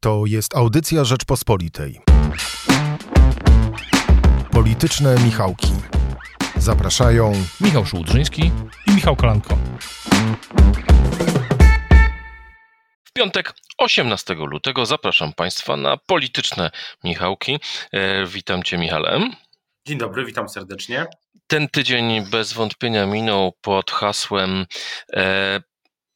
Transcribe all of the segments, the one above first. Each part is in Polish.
To jest audycja Rzeczpospolitej. Polityczne Michałki. Zapraszają Michał Szułdrzyński i Michał Kolanko. W piątek 18 lutego zapraszam Państwa na polityczne Michałki. E, witam Cię, Michale. Dzień dobry, witam serdecznie. Ten tydzień bez wątpienia minął pod hasłem, e,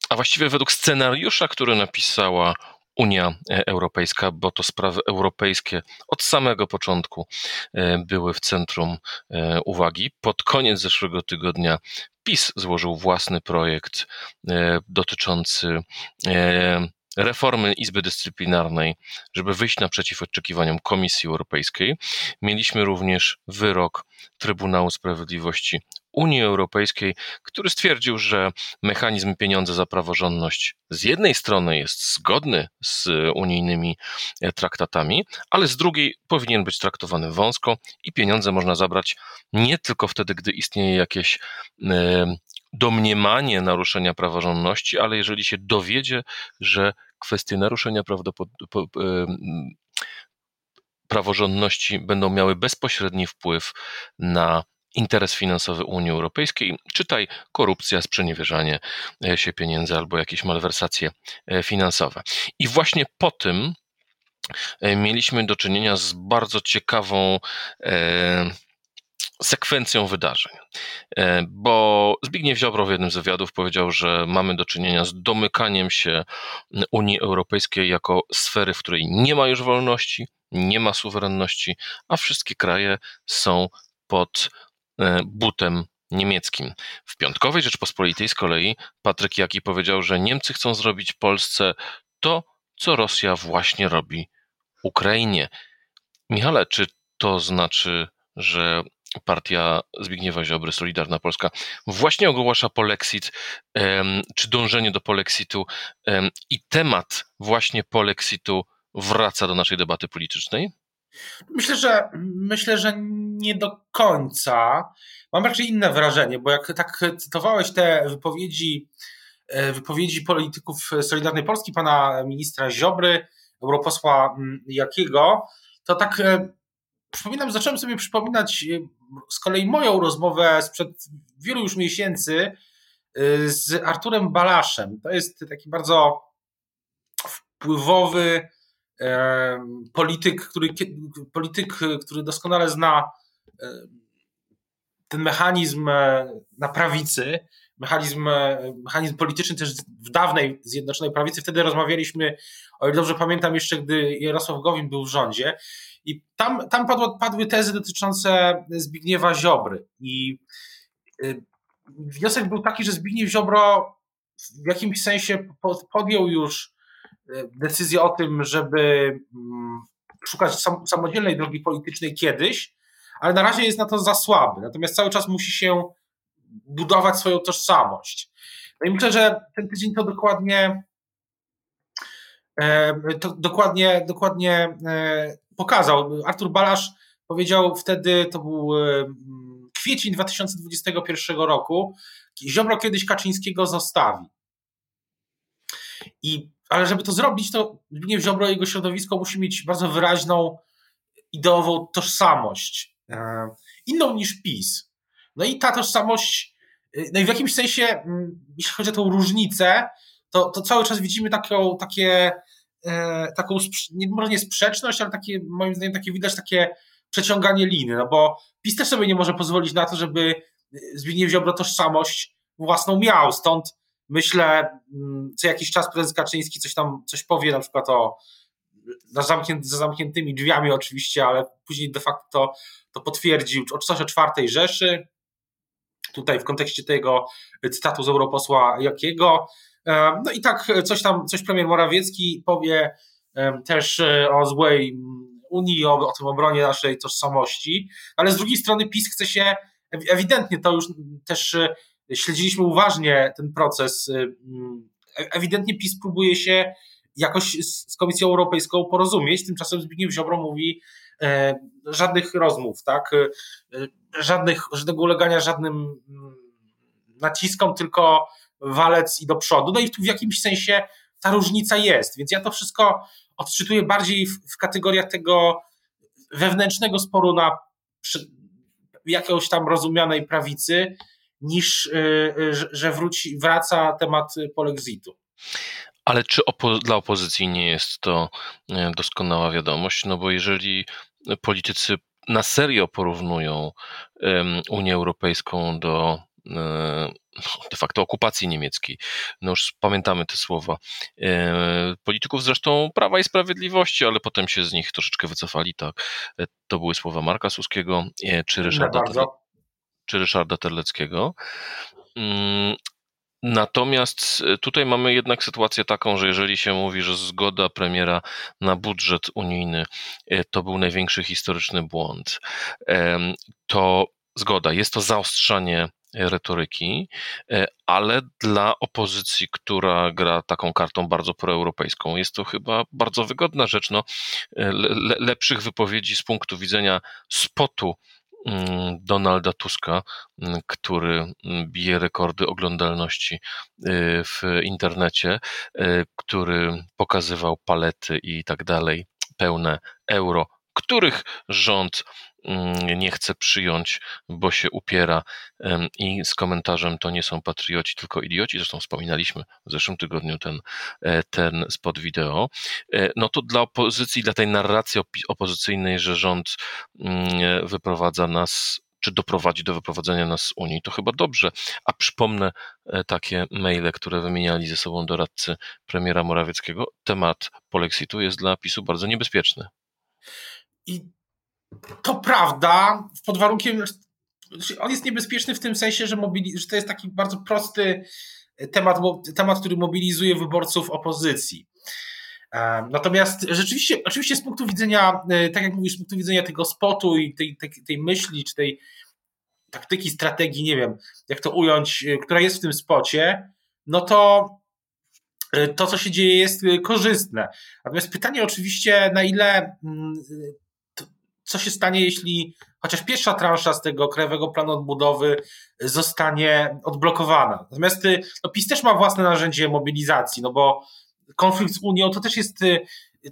a właściwie według scenariusza, który napisała Unia Europejska, bo to sprawy europejskie od samego początku e, były w centrum e, uwagi. Pod koniec zeszłego tygodnia PiS złożył własny projekt e, dotyczący reformy Izby Dyscyplinarnej, żeby wyjść naprzeciw oczekiwaniom Komisji Europejskiej. Mieliśmy również wyrok Trybunału Sprawiedliwości Unii Europejskiej, który stwierdził, że mechanizm pieniądze za praworządność z jednej strony jest zgodny z unijnymi traktatami, ale z drugiej powinien być traktowany wąsko i pieniądze można zabrać nie tylko wtedy, gdy istnieje jakieś domniemanie naruszenia praworządności, ale jeżeli się dowiedzie, że kwestie naruszenia praworządności będą miały bezpośredni wpływ na interes finansowy Unii Europejskiej, czytaj korupcja, sprzeniewierzanie e, się pieniędzy albo jakieś malwersacje e, finansowe. I właśnie po tym e, mieliśmy do czynienia z bardzo ciekawą sekwencją wydarzeń. Bo Zbigniew Ziobro w jednym z wywiadów powiedział, że mamy do czynienia z domykaniem się Unii Europejskiej jako sfery, w której nie ma już wolności, nie ma suwerenności, a wszystkie kraje są pod E, butem niemieckim. W piątkowej Rzeczpospolitej z kolei Patryk Jaki powiedział, że Niemcy chcą zrobić Polsce to, co Rosja właśnie robi Ukrainie. Michale, czy to znaczy, że partia Zbigniewa Ziobry, Solidarna Polska, właśnie ogłasza polexit, czy dążenie do polexitu i temat właśnie polexitu wraca do naszej debaty politycznej? Myślę, że myślę, że nie do końca. Mam raczej inne wrażenie, bo jak tak cytowałeś te wypowiedzi, e, wypowiedzi polityków Solidarnej Polski, pana ministra Ziobry, europosła Jakiego, to tak e, przypominam, zacząłem sobie przypominać e, z kolei moją rozmowę sprzed wielu już miesięcy z Arturem Balaszem. To jest taki bardzo wpływowy, polityk, który, polityk, który doskonale zna ten mechanizm e, na prawicy, mechanizm, e, mechanizm polityczny też w dawnej Zjednoczonej Prawicy. Wtedy rozmawialiśmy, o ile dobrze pamiętam, jeszcze gdy Jarosław Gowin był w rządzie. I tam, tam padło, padły tezy dotyczące Zbigniewa Ziobry. I e, wniosek był taki, że Zbigniew Ziobro w jakimś sensie podjął już decyzję o tym, żeby mm, szukać samodzielnej drogi politycznej kiedyś, ale na razie jest na to za słaby. Natomiast cały czas musi się budować swoją tożsamość. No i myślę, że ten tydzień to dokładnie e, to dokładnie, dokładnie e, pokazał. Artur Balasz powiedział wtedy, to był e, kwiecień 2021 roku, Ziobro kiedyś Kaczyńskiego zostawi. I ale żeby to zrobić, to Zbigniew Ziobro i jego środowisko musi mieć bardzo wyraźną ideową tożsamość, inną niż PiS. No i ta tożsamość, e, no i w jakimś sensie, mm, jeśli chodzi o tą różnicę, to, to cały czas widzimy taką, takie, e, taką, nie, może nie sprzeczność, ale takie, moim zdaniem, takie widać takie przeciąganie liny, no bo PiS też sobie nie może pozwolić na to, żeby Zbigniew Ziobro tożsamość własną miał, stąd myślę, mm, co jakiś czas prezes Kaczyński coś tam, coś powie na przykład o za, zamknięty, za zamkniętymi drzwiami oczywiście, ale później de facto to, to potwierdził coś o czwartej Rzeszy, tutaj w kontekście tego cytatu z europosła Jakiego. No i tak coś tam, coś premier Morawiecki powie też e, o złej Unii, o, o tym obronie naszej tożsamości, ale z drugiej strony PiS chce się ewidentnie to już też e, śledziliśmy uważnie ten proces. Mm, e, ewidentnie PiS próbuje się jakoś z Komisją Europejską porozumieć, tymczasem Zbigniew Ziobro mówi e, żadnych rozmów, tak? Żadnych, żadnego ulegania żadnym mm, naciskom, tylko walec i do przodu. No i tu w jakimś sensie ta różnica jest, więc ja to wszystko odczytuję bardziej w, w kategoriach tego wewnętrznego sporu na jakiegoś tam rozumianej prawicy, niż że wróci, wraca temat polexitu. Ale czy opo dla opozycji nie jest to doskonała wiadomość? No bo jeżeli politycy na serio porównują Unię Europejską do e, de facto okupacji niemieckiej. No już pamiętamy te słowa. E, polityków zresztą Prawa i Sprawiedliwości, ale potem się z nich troszeczkę wycofali, tak. E, to były słowa Marka Suskiego czy Ryszarda, czy Ryszarda Terleckiego. Natomiast e, tutaj mamy jednak sytuację taką, że jeżeli się mówi, że zgoda premiera na budżet unijny e, to był największy historyczny błąd, to zgoda, jest to zaostrzanie retoryki, e, ale dla opozycji, która gra taką kartą bardzo proeuropejską, jest to chyba bardzo wygodna rzecz. No, le, lepszych wypowiedzi z punktu widzenia spotu Donalda Tuska, mm, który mm, bije rekordy oglądalności y, w internecie, y, który pokazywał palety i tak dalej, pełne euro, których rząd Mm, nie chce przyjąć, bo się upiera i z komentarzem to nie są patrioci, tylko idioci. Zresztą wspominaliśmy w zeszłym tygodniu ten, e, ten spot wideo. E, no to dla opozycji, dla tej narracji opozycyjnej, że rząd mm, wyprowadza nas czy doprowadzi do wyprowadzenia nas z Unii, to chyba dobrze. A przypomnę e, takie maile, które wymieniali ze sobą doradcy premiera Morawieckiego. Temat polexitu jest dla PiSu bardzo niebezpieczny. I to prawda, pod warunkiem, on jest niebezpieczny w tym sensie, że, że to jest taki bardzo prosty temat, temat, który mobilizuje wyborców opozycji. Natomiast rzeczywiście, oczywiście z punktu widzenia, e, tak jak mówisz, z punktu widzenia tego spotu i tej, tej, tej myśli, czy tej taktyki, strategii, nie wiem, jak to ująć, e, która jest w tym spocie, no to e, to, co się dzieje, jest korzystne. Natomiast pytanie oczywiście, na ile mm, co się stanie, jeśli chociaż pierwsza transza z tego krajowego planu odbudowy zostanie odblokowana. Natomiast y, no, PiS też ma własne narzędzie mobilizacji, no bo konflikt z Unią to też jest, y,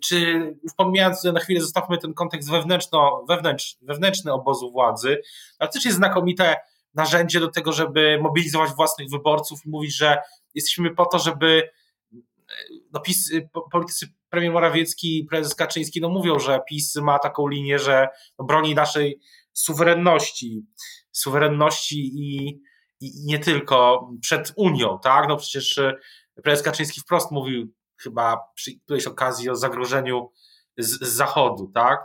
czy już pomijając na chwilę, zostawmy ten kontekst wewnętrzno, wewnętrz, wewnętrzny obozu władzy, ale też jest znakomite narzędzie do tego, żeby mobilizować własnych wyborców i mówić, że jesteśmy po to, żeby no PiS, politycy premier Morawiecki prezes Kaczyński no mówią, że PiS ma taką linię, że broni naszej suwerenności, suwerenności i, i nie tylko przed Unią, tak? No przecież e, prezes Kaczyński wprost mówił chyba przy którejś okazji o zagrożeniu z, z Zachodu, tak?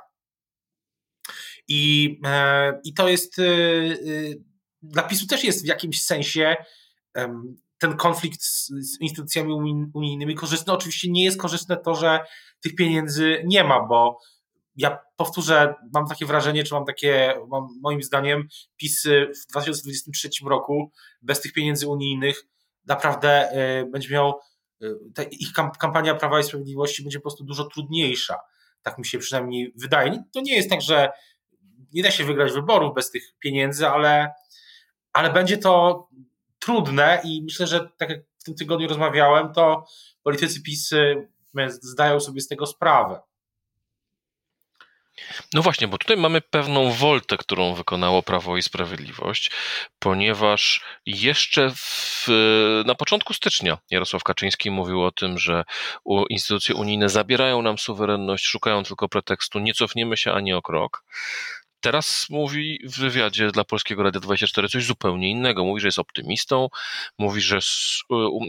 I, e, i to jest e, dla PiSu też jest w jakimś sensie ten konflikt z, z, instytucjami unijnymi korzystny. Oczywiście nie jest korzystne to, że tych pieniędzy nie ma, bo ja powtórzę, mam takie wrażenie, czy mam takie, mam, moim zdaniem, PiS w 2023 roku bez tych pieniędzy unijnych naprawdę y, będzie miał, y, ich kampania Prawa i Sprawiedliwości będzie po prostu dużo trudniejsza. Tak mi się przynajmniej wydaje. To nie jest tak, że nie da się wygrać wyborów bez tych pieniędzy, ale, ale będzie to trudne i myślę, że tak jak w tym tygodniu rozmawiałem, to politycy PiS zdają sobie z tego sprawę. No właśnie, bo tutaj mamy pewną woltę, którą wykonało Prawo i Sprawiedliwość, ponieważ jeszcze w, na początku stycznia Jarosław Kaczyński mówił o tym, że instytucje unijne zabierają nam suwerenność, szukają tylko pretekstu, nie cofniemy się ani o krok. Teraz mówi w wywiadzie dla Polskiego Radia 24 coś zupełnie innego. Mówi, że jest optymistą, mówi, że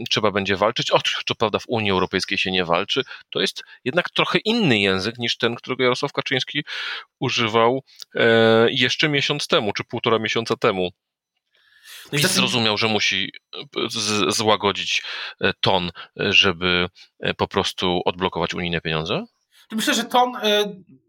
trzeba będzie walczyć. O, co prawda w Unii Europejskiej się nie walczy. To jest jednak trochę inny język niż ten, którego Jarosław Kaczyński używał e, jeszcze miesiąc temu, czy półtora miesiąca temu. No i zrozumiał, że musi e, złagodzić e, ton, żeby po prostu odblokować unijne pieniądze? Myślę, że ton,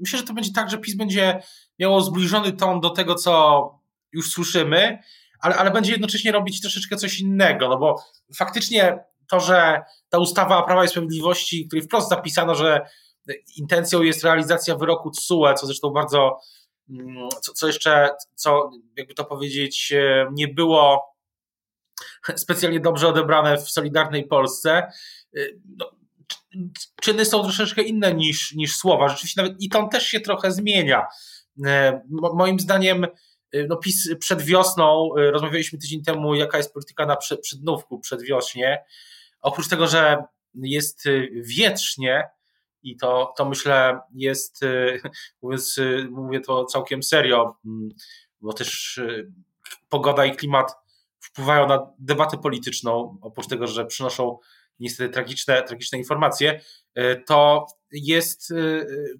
myślę, że to będzie tak, że PiS będzie miało zbliżony ton do tego, co już słyszymy, ale, ale będzie jednocześnie robić troszeczkę coś innego, no bo faktycznie to, że ta ustawa Prawa i Sprawiedliwości, której wprost zapisano, że intencją jest realizacja wyroku TSUE, co zresztą bardzo, mm, co, co jeszcze, co jakby to powiedzieć, e, nie było specjalnie dobrze odebrane w Solidarnej Polsce. E, no, czyny są troszeczkę inne niż, niż słowa. Rzeczywiście nawet i ton też się trochę zmienia. E, moim zdaniem e, no PiS przed wiosną, e, rozmawialiśmy tydzień temu, jaka jest polityka na przednówku, przedwiośnie. Oprócz tego, że jest wietrznie i to, to myślę jest, mówiąc, mówię to całkiem serio, bo też pogoda i klimat wpływają na debatę polityczną, oprócz tego, że przynoszą niestety tragiczne, tragiczne informacje, to jest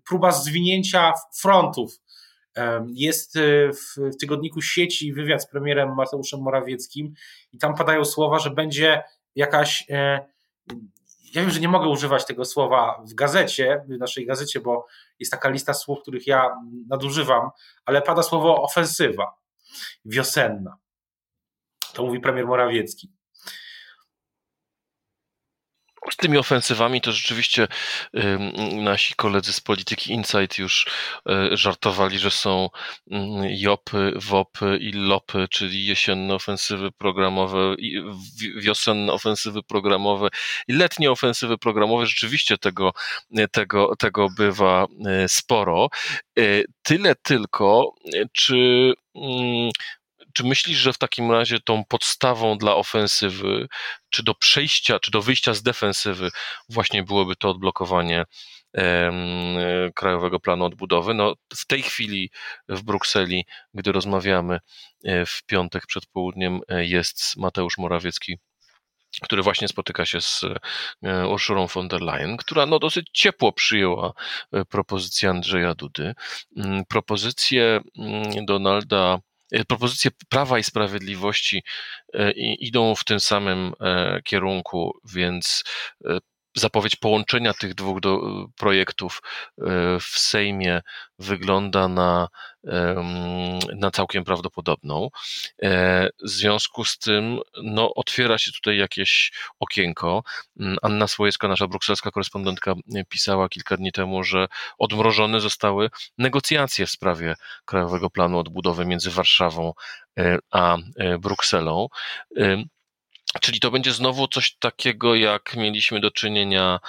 próba zwinięcia frontów jest e, w tygodniku sieci wywiad z premierem Mateuszem Morawieckim i tam padają słowa, że będzie jakaś. E, ja wiem, że nie mogę używać tego słowa w gazecie, w naszej gazecie, bo jest taka lista słów, których ja nadużywam, ale pada słowo ofensywa wiosenna. To mówi premier Morawiecki z tymi ofensywami to rzeczywiście nasi koledzy z Polityki Insight już e, żartowali, że są JOPy, WOPy i LOPy, czyli jesienne ofensywy programowe, wiosenne ofensywy programowe i letnie ofensywy programowe. Rzeczywiście tego, tego, tego bywa e, sporo. E, tyle tylko, czy czy myślisz, że w takim razie tą podstawą dla ofensywy, czy do przejścia, czy do wyjścia z defensywy właśnie byłoby to odblokowanie Krajowego Planu Odbudowy. No, w tej chwili w Brukseli, gdy rozmawiamy e, w piątek przed południem, e, jest Mateusz Morawiecki który właśnie spotyka się z e, Urszulą von der Leyen, która no dosyć ciepło przyjęła propozycję Andrzeja Dudy. Mm, propozycję mm, Donalda E, propozycje Prawa i Sprawiedliwości e, idą w tym samym e, kierunku, więc zapowiedź połączenia tych dwóch do, projektów w Sejmie wygląda na na całkiem prawdopodobną. E, w związku z tym no, otwiera się tutaj jakieś okienko. Mm, Anna Słojewska, nasza brukselska korespondentka, pisała kilka dni temu, że odmrożone zostały negocjacje w sprawie Krajowego Planu Odbudowy między Warszawą e, a e, Brukselą. Czyli to będzie znowu coś takiego, jak mieliśmy do czynienia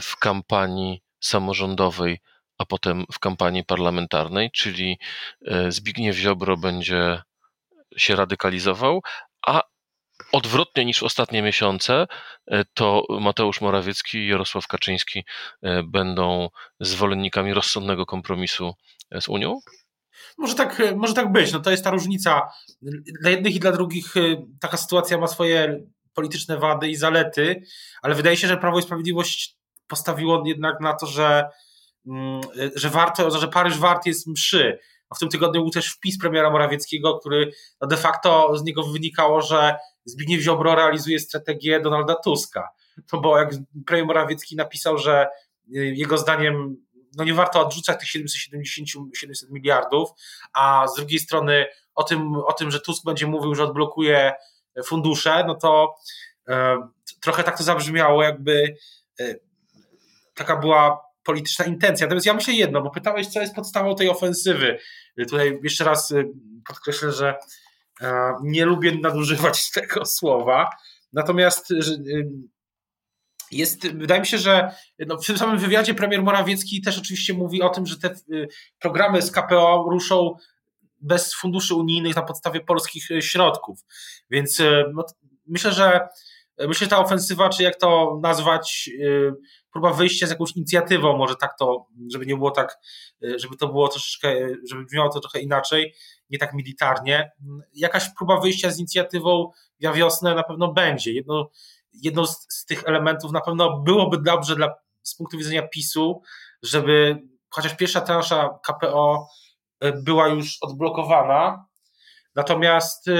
w kampanii samorządowej a potem w kampanii parlamentarnej, czyli e, Zbigniew Ziobro będzie się radykalizował, a odwrotnie niż ostatnie miesiące, e, to Mateusz Morawiecki i Jarosław Kaczyński e, będą zwolennikami rozsądnego kompromisu z Unią? Może tak, może tak być. No to jest ta różnica. Dla jednych i dla drugich taka sytuacja ma swoje polityczne wady i zalety, ale wydaje się, że Prawo i Sprawiedliwość postawiło jednak na to, że Mm, że warto, że Paryż wart jest mszy. W tym tygodniu był też wpis premiera Morawieckiego, który no de facto z niego wynikało, że Zbigniew Ziobro realizuje strategię Donalda Tuska. To bo jak premier Morawiecki napisał, że jego zdaniem no nie warto odrzucać tych 770 700 miliardów, a z drugiej strony o tym, o tym, że Tusk będzie mówił, że odblokuje fundusze, no to e, trochę tak to zabrzmiało, jakby e, taka była polityczna intencja. Natomiast ja myślę jedno, bo pytałeś, co jest podstawą tej ofensywy. Tutaj jeszcze raz y, podkreślę, że e, nie lubię nadużywać tego słowa. Natomiast jest, wydaje mi się, że no w tym samym wywiadzie premier Morawiecki też oczywiście mówi o tym, że te y, programy z KPO ruszą bez funduszy unijnych na podstawie polskich środków. Więc no, myślę, że myślę, że ta ofensywa, czy jak to nazwać, próba wyjścia z jakąś inicjatywą, może tak to, żeby nie było tak, żeby to było troszeczkę, żeby brzmiało to trochę inaczej, nie tak militarnie. Jakaś próba wyjścia z inicjatywą na wiosnę na pewno będzie. Jedno, jedno z, z tych elementów na pewno byłoby dobrze dla, z punktu widzenia PiSu, żeby chociaż pierwsza transza KPO e, była już odblokowana. Natomiast e,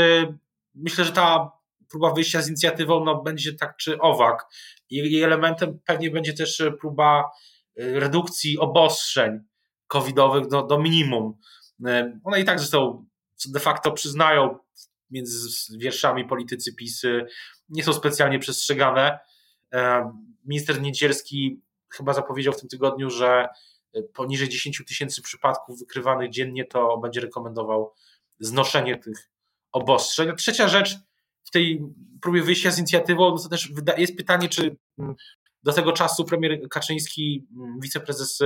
myślę, że ta próba wyjścia z inicjatywą no, będzie tak czy owak. I elementem pewnie będzie też próba y, redukcji obostrzeń covidowych do, do minimum. One i tak zresztą de facto przyznają między wierszami politycy PiSy, nie są specjalnie przestrzegane. Y, minister Niedzielski chyba zapowiedział w tym tygodniu, że poniżej 10 tysięcy przypadków wykrywanych dziennie to będzie rekomendował znoszenie tych obostrzeń. Trzecia rzecz, w tej próbie wyjścia z inicjatywą, no to też jest pytanie, czy mm, do tego czasu premier Kaczyński, mm, wiceprezes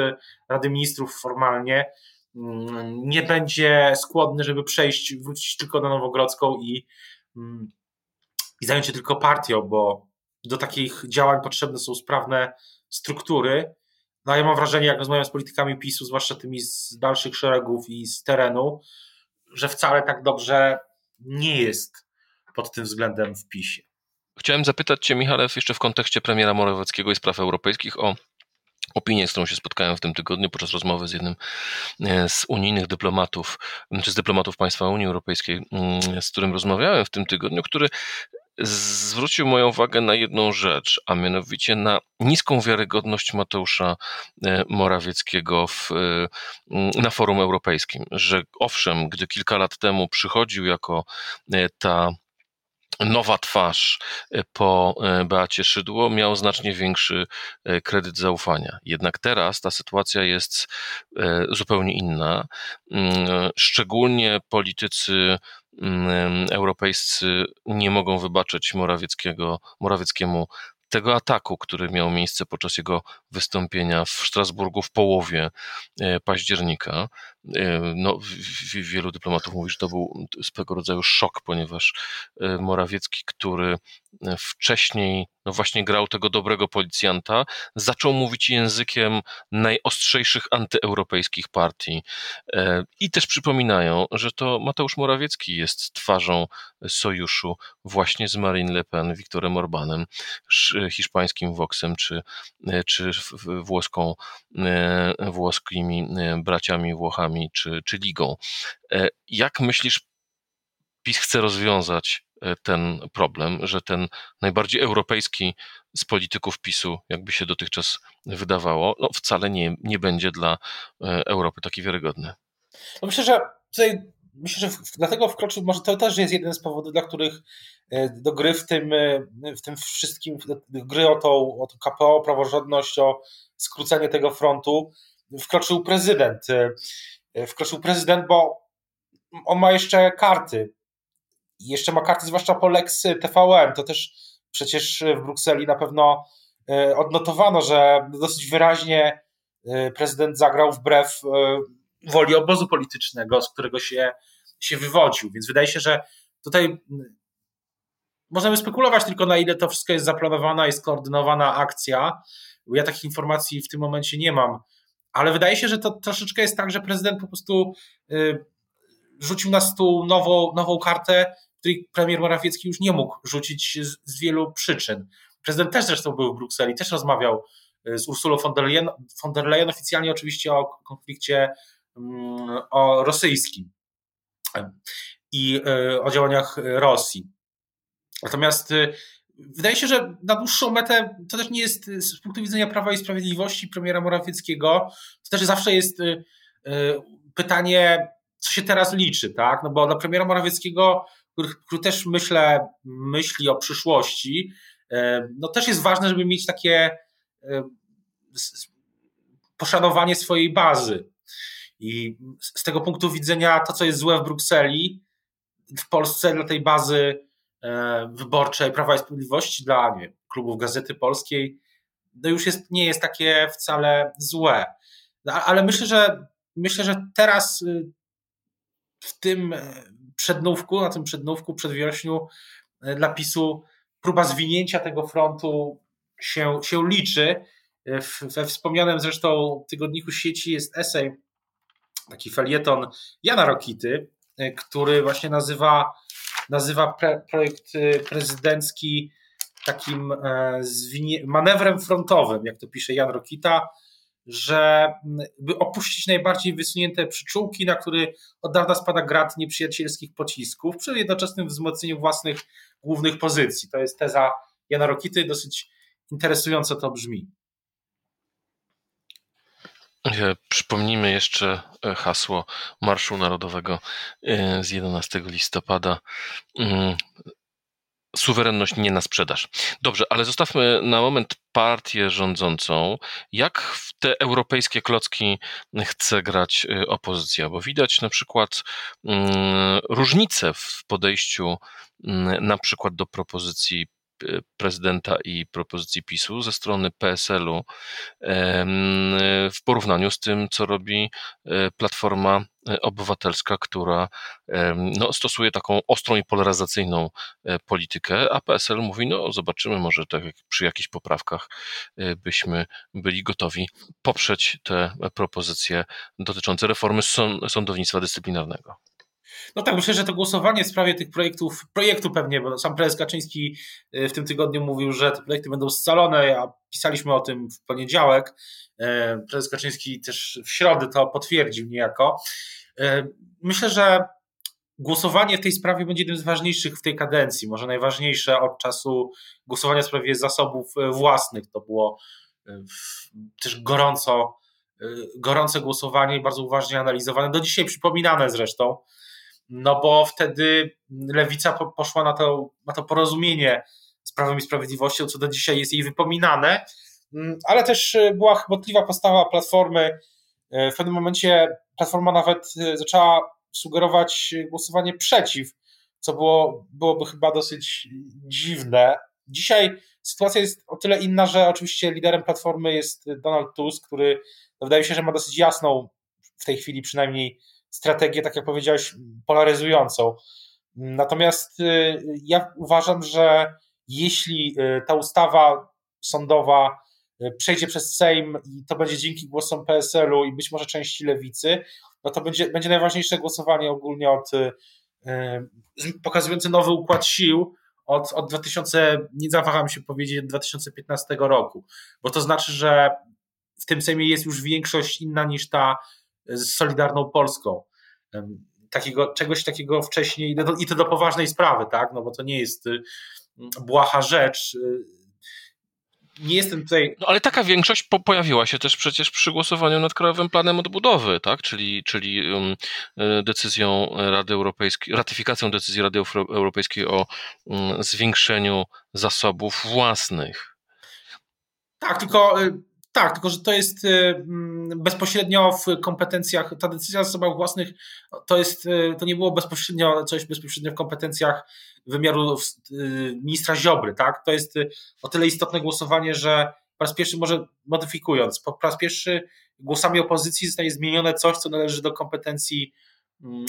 Rady Ministrów formalnie, nie będzie skłonny, żeby przejść, wrócić tylko na Nowogrodzką i, mm, i zająć się tylko partią, bo do takich działań potrzebne są sprawne struktury. No ja mam wrażenie, jak rozmawiam z politykami PiSu, zwłaszcza tymi z dalszych szeregów i z terenu, że wcale tak dobrze nie jest pod tym względem w PiSie. Chciałem zapytać Cię, Michale, jeszcze w kontekście premiera Morawieckiego i spraw europejskich o opinię, z którą się spotkałem w tym tygodniu podczas rozmowy z jednym e, z unijnych dyplomatów, czy z dyplomatów państwa Unii Europejskiej, mm, z którym rozmawiałem w tym tygodniu, który zwrócił moją uwagę na jedną rzecz, a mianowicie na niską wiarygodność Mateusza e, Morawieckiego w, e, na forum europejskim. Że owszem, gdy kilka lat temu przychodził jako ta nowa twarz e, po e, Beacie Szydło miał znacznie większy e, kredyt zaufania. Jednak teraz ta sytuacja jest zupełnie inna. Mm, szczególnie politycy mm, europejscy nie mogą wybaczyć Morawieckiego, Morawieckiemu tego ataku, który miał miejsce podczas jego wystąpienia w Strasburgu w połowie października. E, no, wielu dyplomatów mówi, że to był swego rodzaju szok, ponieważ e, Morawiecki, który wcześniej no właśnie grał tego dobrego policjanta, zaczął mówić językiem najostrzejszych antyeuropejskich partii. I też przypominają, że to Mateusz Morawiecki jest twarzą sojuszu właśnie z Marine Le Pen, Viktorem Orbanem, hiszpańskim Voxem czy, czy włoską, włoskimi braciami Włochami czy, czy Ligą. Jak myślisz, PiS chce rozwiązać ten problem, że ten najbardziej europejski z polityków PiSu, jakby się dotychczas wydawało, no wcale nie, nie będzie dla Europy taki wiarygodny. No myślę, że tutaj myślę, że dlatego wkroczył, może to też jest jeden z powodów, dla których e, do gry w tym, e, w tym wszystkim, do gry o tą, o KPO, praworządność, o skrócenie tego frontu, wkroczył prezydent. E, wkroczył prezydent, bo on ma jeszcze karty. Jeszcze ma karty, zwłaszcza po Lex TVN. To też przecież w Brukseli na pewno odnotowano, że dosyć wyraźnie prezydent zagrał wbrew woli obozu politycznego, z którego się, się wywodził. Więc wydaje się, że tutaj możemy spekulować tylko na ile to wszystko jest zaplanowana i skoordynowana akcja. Ja takich informacji w tym momencie nie mam, ale wydaje się, że to troszeczkę jest tak, że prezydent po prostu y, rzucił na stół nową, nową kartę, której premier Morawiecki już nie mógł rzucić z, wielu przyczyn. Prezydent też zresztą był w Brukseli, też rozmawiał y, z Ursulą von der Leyen, von der Leyen oficjalnie oczywiście o konflikcie Mm, o rosyjskim i e, o działaniach Rosji. Natomiast wydaje się, że na dłuższą metę to też nie jest z punktu widzenia Prawa i Sprawiedliwości premiera Morawieckiego, to też zawsze jest e, pytanie, co się teraz liczy, tak? No bo dla premiera Morawieckiego, który, który też myślę, myśli o przyszłości, no też jest ważne, żeby mieć takie poszanowanie swojej bazy. I z tego punktu widzenia to, co jest złe w Brukseli, w Polsce dla tej bazy wyborczej Prawa i Sprawiedliwości, dla nie, klubów Gazety Polskiej, no już jest, nie jest takie wcale złe. Ale myślę, że myślę, że teraz y, w tym e, przednówku, na tym przednówku, przedwiośniu e, dla PiSu próba zwinięcia tego frontu się, się liczy. We wspomnianym zresztą tygodniku sieci jest esej taki felieton Jana Rokity, który właśnie nazywa, nazywa pre, projekt y, prezydencki takim e, manewrem frontowym, jak to pisze Jan Rokita, że by opuścić najbardziej wysunięte przyczółki, na który od dawna spada grad nieprzyjacielskich pocisków, przy jednoczesnym wzmocnieniu własnych głównych pozycji. To jest teza Jana Rokity, dosyć interesująco to brzmi. Przypomnijmy jeszcze e, hasło Marszu Narodowego e, z 11 listopada. Mm, suwerenność nie na sprzedaż. Dobrze, ale zostawmy na moment partię rządzącą. Jak w te europejskie klocki chce grać e, opozycja? Bo widać na przykład mm, różnice w podejściu mm, na przykład do propozycji prezydenta i propozycji PiSu ze strony PSL-u w porównaniu z tym, co robi Platforma Obywatelska, która no, stosuje taką ostrą i polaryzacyjną politykę, a PSL mówi, no zobaczymy, może tak przy jakichś poprawkach byśmy byli gotowi poprzeć te propozycje dotyczące reformy sądownictwa dyscyplinarnego. No tak, myślę, że to głosowanie w sprawie tych projektów, projektu pewnie, bo sam prezes Kaczyński y, w tym tygodniu mówił, że te projekty będą scalone, a pisaliśmy o tym w poniedziałek. Y, prezes Kaczyński też w środę to potwierdził niejako. Y, myślę, że głosowanie w tej sprawie będzie jednym z ważniejszych w tej kadencji, może najważniejsze od czasu głosowania w sprawie zasobów własnych. To było też gorąco, gorące głosowanie i bardzo uważnie analizowane, do dzisiaj przypominane zresztą no bo wtedy lewica poszła na to, na to porozumienie z Prawem i Sprawiedliwością, co do dzisiaj jest jej wypominane, mm, ale też y, była chybotliwa postawa Platformy. Y, w pewnym momencie Platforma nawet y, zaczęła sugerować głosowanie przeciw, co było, byłoby chyba dosyć dziwne. Dzisiaj sytuacja jest o tyle inna, że oczywiście liderem Platformy jest Donald Tusk, który wydaje się, że ma dosyć jasną w tej chwili przynajmniej strategię, tak jak powiedziałeś, polaryzującą. Natomiast y, ja uważam, że jeśli y, ta ustawa sądowa y, przejdzie przez Sejm i to będzie dzięki głosom PSL-u i być może części lewicy, no to będzie, będzie najważniejsze głosowanie ogólnie od pokazujące nowy układ sił od, od 2000, nie zawaham się powiedzieć, 2015 roku, bo to znaczy, że w tym Sejmie jest już większość inna niż ta z Solidarną Polską. Takiego, czegoś takiego wcześniej, no i to do poważnej sprawy, tak? No bo to nie jest y, błaha rzecz. Y, nie jestem tutaj. No ale taka większość po, pojawiła się też przecież przy głosowaniu nad Krajowym Planem Odbudowy, tak? Czyli, czyli um, decyzją Rady Europejskiej, ratyfikacją decyzji Rady Europejskiej o um, zwiększeniu zasobów własnych. Tak, tylko tak, tylko że to jest y, mm, bezpośrednio w kompetencjach, ta decyzja o zasobach własnych to jest, y, to nie było bezpośrednio coś bezpośrednio w kompetencjach wymiaru y, ministra Ziobry, tak? To jest o tyle istotne głosowanie, że po raz pierwszy, może modyfikując, po raz pierwszy głosami opozycji zostanie zmienione coś, co należy do kompetencji mm,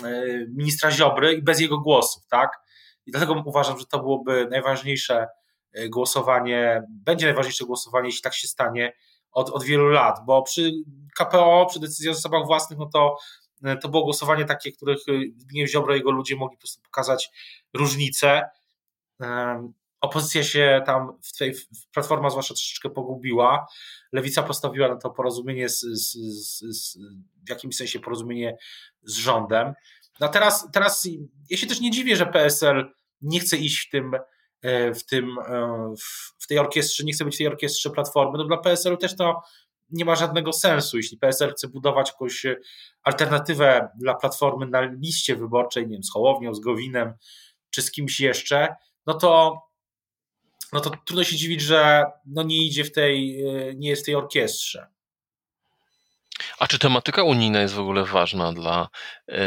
ministra Ziobry i bez jego głosów, tak? I dlatego uważam, że to byłoby najważniejsze głosowanie, będzie najważniejsze głosowanie, jeśli tak się stanie, od, od wielu lat, bo przy KPO, przy decyzji o zasobach własnych, no to, to było głosowanie takie, których Zbigniew Ziobro i jego ludzie mogli po prostu pokazać różnice. Opozycja się tam w tej, Platforma zwłaszcza troszeczkę pogubiła. Lewica postawiła na to porozumienie z, z, z, w jakimś sensie porozumienie z rządem. No teraz, teraz ja się też nie dziwię, że PSL nie chce iść w tym E, w, tym, e, w tej orkiestrze, nie chce być w tej orkiestrze Platformy, no dla PSL-u też to nie ma żadnego sensu. Jeśli PSL chce budować jakąś alternatywę dla Platformy na liście wyborczej, nie wiem, z Hołownią, z Gowinem, czy z kimś jeszcze, no to, no to trudno się dziwić, że no nie idzie w tej, e, nie jest w tej orkiestrze. A czy tematyka unijna jest w ogóle ważna dla e,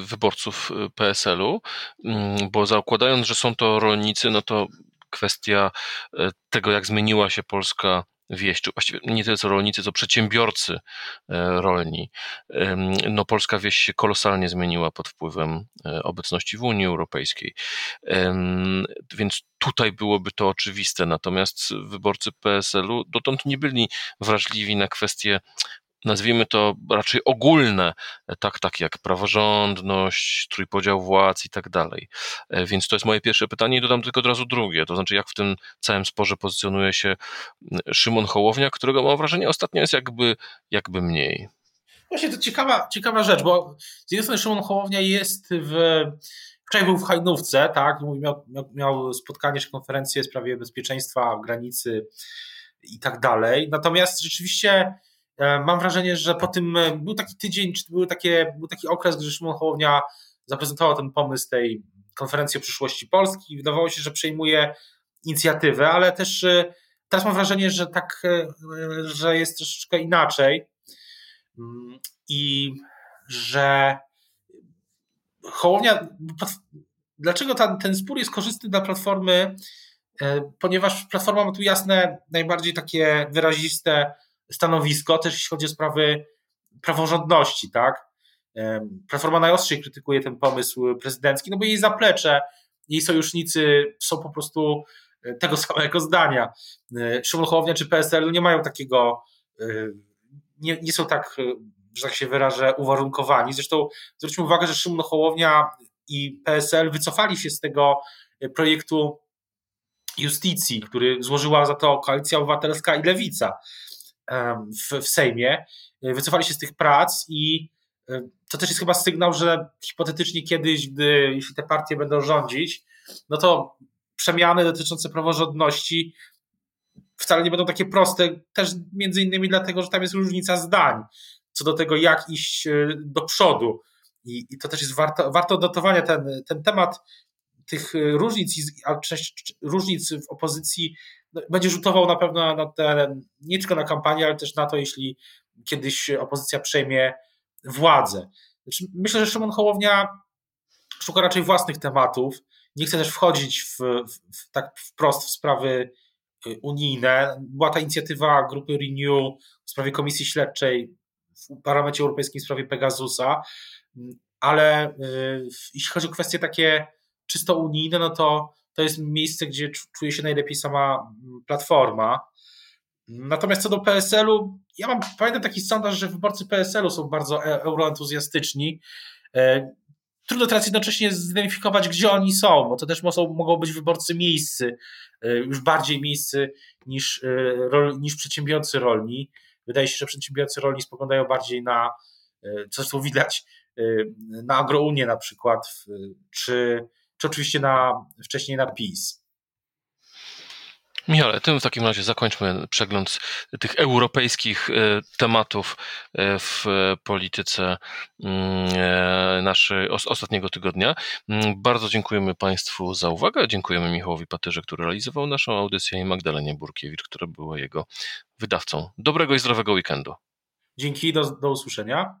wyborców e, PSL-u? Mm, bo zakładając, że są to rolnicy, no to kwestia e, tego, jak zmieniła się polska wieś, czy właściwie nie tyle co rolnicy, co przedsiębiorcy rolni. No, polska wieś się kolosalnie zmieniła pod wpływem obecności w Unii Europejskiej. Więc tutaj byłoby to oczywiste. Natomiast wyborcy PSL-u dotąd nie byli wrażliwi na kwestie nazwijmy to raczej ogólne, tak, tak jak praworządność, trójpodział władz i tak dalej. E, więc to jest moje pierwsze pytanie i dodam tylko od razu drugie, to znaczy jak w tym całym sporze pozycjonuje się Szymon Hołownia, którego mam wrażenie ostatnio jest jakby, jakby mniej. Właśnie to ciekawa, ciekawa rzecz, bo z jednej strony Szymon Hołownia jest w Wczoraj był w Hajnówce, tak? Miał, miał spotkanie czy konferencję w sprawie bezpieczeństwa granicy i tak dalej. Natomiast rzeczywiście E, mam wrażenie, że po tym e, był taki tydzień, czy był, takie, był taki okres, gdy Szymon Hołownia zaprezentował ten pomysł tej konferencji o przyszłości Polski. Wydawało się, że przejmuje inicjatywę, ale też e, teraz mam wrażenie, że tak, że jest troszeczkę inaczej. Mm, i że Hołownia, dlaczego ten, ten spór jest korzystny dla Platformy? Ponieważ Platforma ma tu jasne, najbardziej takie wyraziste stanowisko, też jeśli chodzi o sprawy praworządności, tak? Platforma najostrzej krytykuje ten pomysł prezydencki, no bo jej zaplecze, jej sojusznicy są po prostu e, tego samego zdania. E, Szymon Hołownia czy PSL nie mają takiego, e, nie, nie są tak, że tak się wyrażę, uwarunkowani. Zresztą zwróćmy uwagę, że Szymon Hołownia i PSL wycofali się z tego projektu justicji, który złożyła za to Koalicja Obywatelska i Lewica w, w Sejmie. Wycofali się z tych prac i to też jest chyba sygnał, że hipotetycznie kiedyś, gdy, jeśli te partie będą rządzić, no to przemiany dotyczące praworządności wcale nie będą takie proste, też między innymi dlatego, że tam jest różnica zdań co do tego, jak iść e, do przodu. I, i to też jest warto, warto dotowania ten, ten temat tych e, różnic, a różnic w opozycji no, będzie rzutował na pewno na te, nie tylko na kampanię, ale też na to, jeśli kiedyś opozycja przejmie władzę. Znaczy, myślę, że Szymon Hołownia szuka raczej własnych tematów. Nie chce też wchodzić w, w, w, tak wprost w sprawy y, unijne. Była ta inicjatywa grupy Renew w sprawie komisji śledczej w Parlamencie Europejskim w sprawie Pegasusa, ale y, jeśli chodzi o kwestie takie czysto unijne, no to to jest miejsce, gdzie czuje się najlepiej sama platforma. Natomiast co do PSL-u, ja mam, pamiętam taki sondaż, że wyborcy PSL-u są bardzo e, euroentuzjastyczni. E, trudno teraz jednocześnie zidentyfikować, gdzie oni są, bo to też mogą, mogą być wyborcy miejscy, e, już bardziej miejscy niż, niż przedsiębiorcy rolni. Wydaje się, że przedsiębiorcy rolni spoglądają bardziej na, co tu widać, na Agrounię na przykład, czy, czy oczywiście na, wcześniej na PiS. Michale, tym w takim razie zakończmy przegląd tych europejskich e, tematów e, w polityce mm, e, naszej ostatniego tygodnia. Mm, bardzo dziękujemy Państwu za uwagę. Dziękujemy Michałowi Patyrze, który realizował naszą audycję i Magdalenie Burkiewicz, która była jego wydawcą. Dobrego i zdrowego weekendu. Dzięki, do, do usłyszenia.